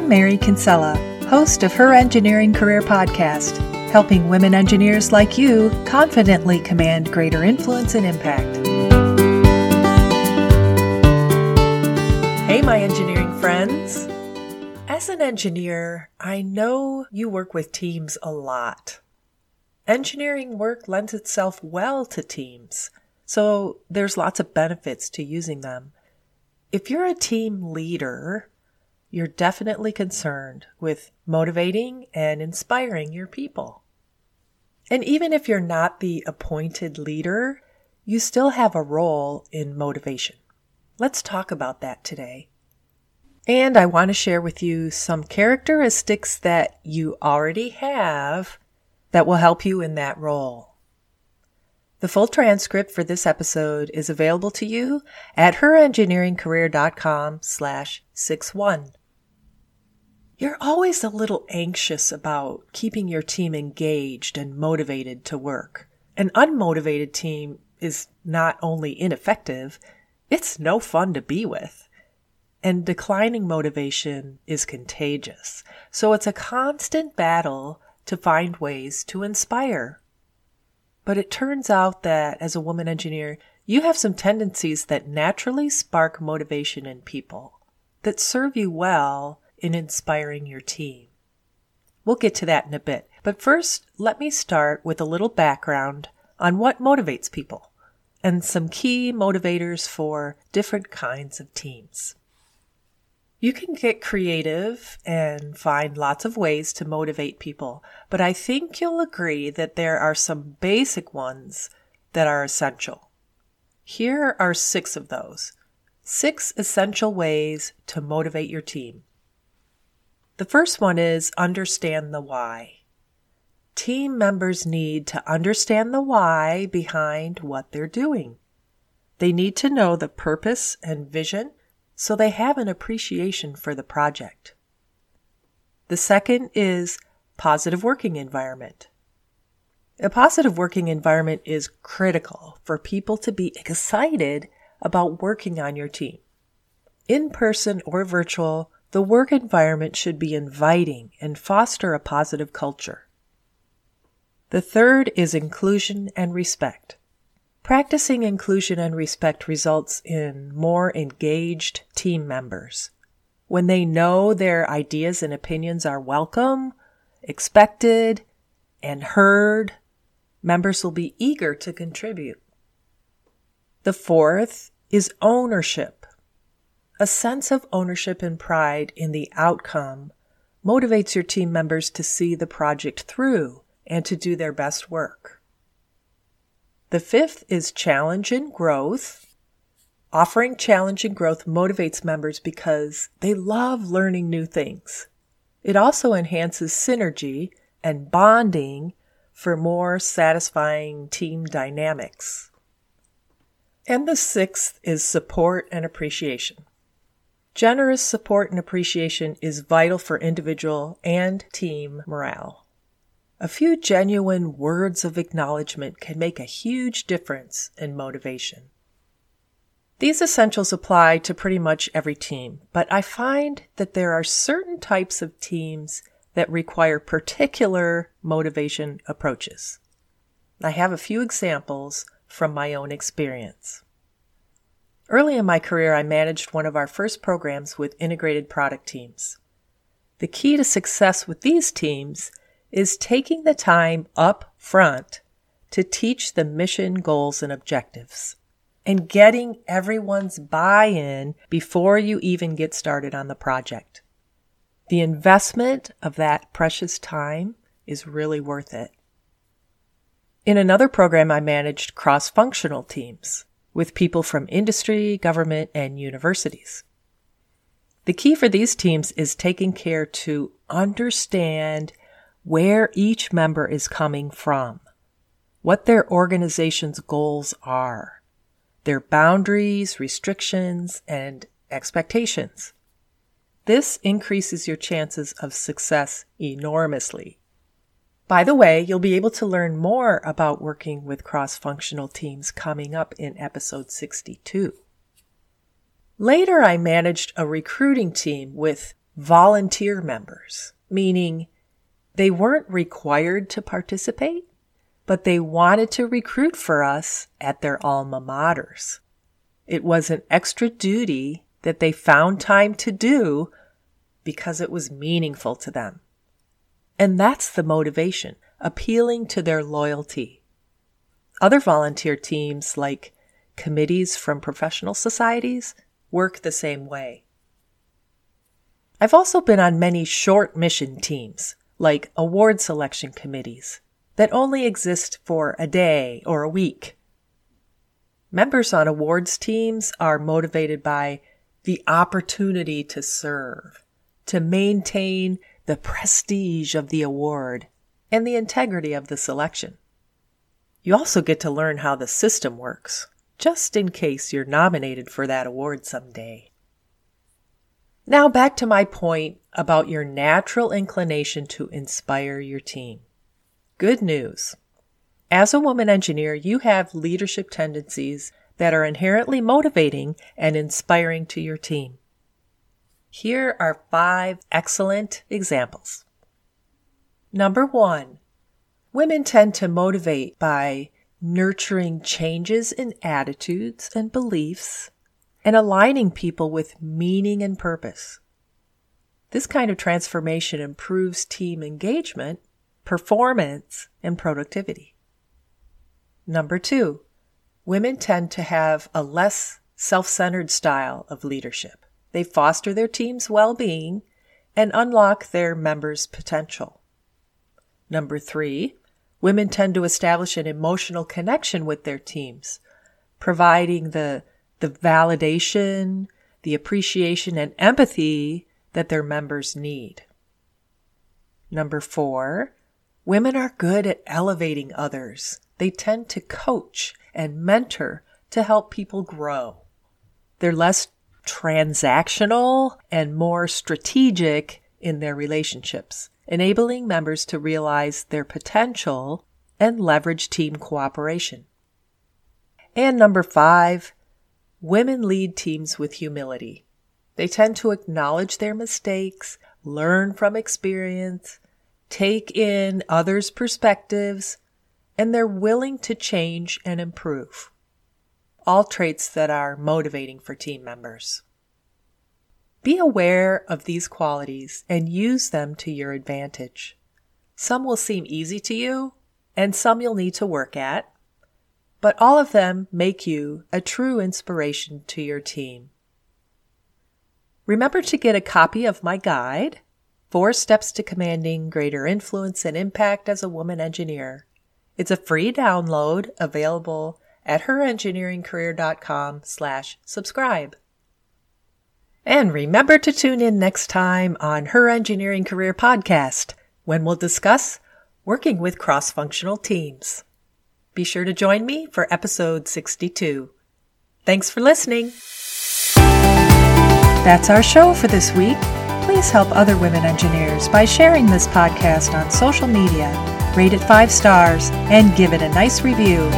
I'm Mary Kinsella, host of Her Engineering Career Podcast, helping women engineers like you confidently command greater influence and impact. Hey, my engineering friends. As an engineer, I know you work with teams a lot. Engineering work lends itself well to teams, so there's lots of benefits to using them. If you're a team leader, you're definitely concerned with motivating and inspiring your people. And even if you're not the appointed leader, you still have a role in motivation. Let's talk about that today. And I want to share with you some characteristics that you already have that will help you in that role. The full transcript for this episode is available to you at herengineeringcareer.com slash 61. You're always a little anxious about keeping your team engaged and motivated to work. An unmotivated team is not only ineffective, it's no fun to be with. And declining motivation is contagious. So it's a constant battle to find ways to inspire. But it turns out that as a woman engineer, you have some tendencies that naturally spark motivation in people that serve you well in inspiring your team. We'll get to that in a bit. But first, let me start with a little background on what motivates people and some key motivators for different kinds of teams. You can get creative and find lots of ways to motivate people, but I think you'll agree that there are some basic ones that are essential. Here are six of those. Six essential ways to motivate your team. The first one is understand the why. Team members need to understand the why behind what they're doing. They need to know the purpose and vision so they have an appreciation for the project. The second is positive working environment. A positive working environment is critical for people to be excited about working on your team. In person or virtual, the work environment should be inviting and foster a positive culture. The third is inclusion and respect. Practicing inclusion and respect results in more engaged team members. When they know their ideas and opinions are welcome, expected, and heard, members will be eager to contribute. The fourth is ownership. A sense of ownership and pride in the outcome motivates your team members to see the project through and to do their best work. The fifth is challenge and growth. Offering challenge and growth motivates members because they love learning new things. It also enhances synergy and bonding for more satisfying team dynamics. And the sixth is support and appreciation. Generous support and appreciation is vital for individual and team morale. A few genuine words of acknowledgement can make a huge difference in motivation. These essentials apply to pretty much every team, but I find that there are certain types of teams that require particular motivation approaches. I have a few examples from my own experience. Early in my career, I managed one of our first programs with integrated product teams. The key to success with these teams is taking the time up front to teach the mission goals and objectives and getting everyone's buy-in before you even get started on the project. The investment of that precious time is really worth it. In another program, I managed cross-functional teams with people from industry, government, and universities. The key for these teams is taking care to understand where each member is coming from, what their organization's goals are, their boundaries, restrictions, and expectations. This increases your chances of success enormously. By the way, you'll be able to learn more about working with cross functional teams coming up in episode 62. Later, I managed a recruiting team with volunteer members, meaning they weren't required to participate, but they wanted to recruit for us at their alma maters. It was an extra duty that they found time to do because it was meaningful to them. And that's the motivation, appealing to their loyalty. Other volunteer teams, like committees from professional societies, work the same way. I've also been on many short mission teams, like award selection committees, that only exist for a day or a week. Members on awards teams are motivated by the opportunity to serve, to maintain the prestige of the award and the integrity of the selection. You also get to learn how the system works, just in case you're nominated for that award someday. Now back to my point about your natural inclination to inspire your team. Good news. As a woman engineer, you have leadership tendencies that are inherently motivating and inspiring to your team. Here are five excellent examples. Number one, women tend to motivate by nurturing changes in attitudes and beliefs and aligning people with meaning and purpose. This kind of transformation improves team engagement performance, and productivity. Number two, women tend to have a less self centered style of leadership. They foster their team's well being and unlock their members' potential. Number three, women tend to establish an emotional connection with their teams, providing the, the validation, the appreciation, and empathy that their members need. Number four, Women are good at elevating others. They tend to coach and mentor to help people grow. They're less transactional and more strategic in their relationships, enabling members to realize their potential and leverage team cooperation. And number five, women lead teams with humility. They tend to acknowledge their mistakes, learn from experience, take in others' perspectives, and they're willing to change and improve. All traits that are motivating for team members. Be aware of these qualities and use them to your advantage. Some will seem easy to you, and some you'll need to work at, but all of them make you a true inspiration to your team. Remember to get a copy of my guide, Four Steps to Commanding Greater Influence and Impact as a Woman Engineer. It's a free download available at herengineeringcareer.com slash subscribe. And remember to tune in next time on Her Engineering Career Podcast when we'll discuss working with cross-functional teams. Be sure to join me for episode 62. Thanks for listening. That's our show for this week please help other women engineers by sharing this podcast on social media, rate it five stars, and give it a nice review.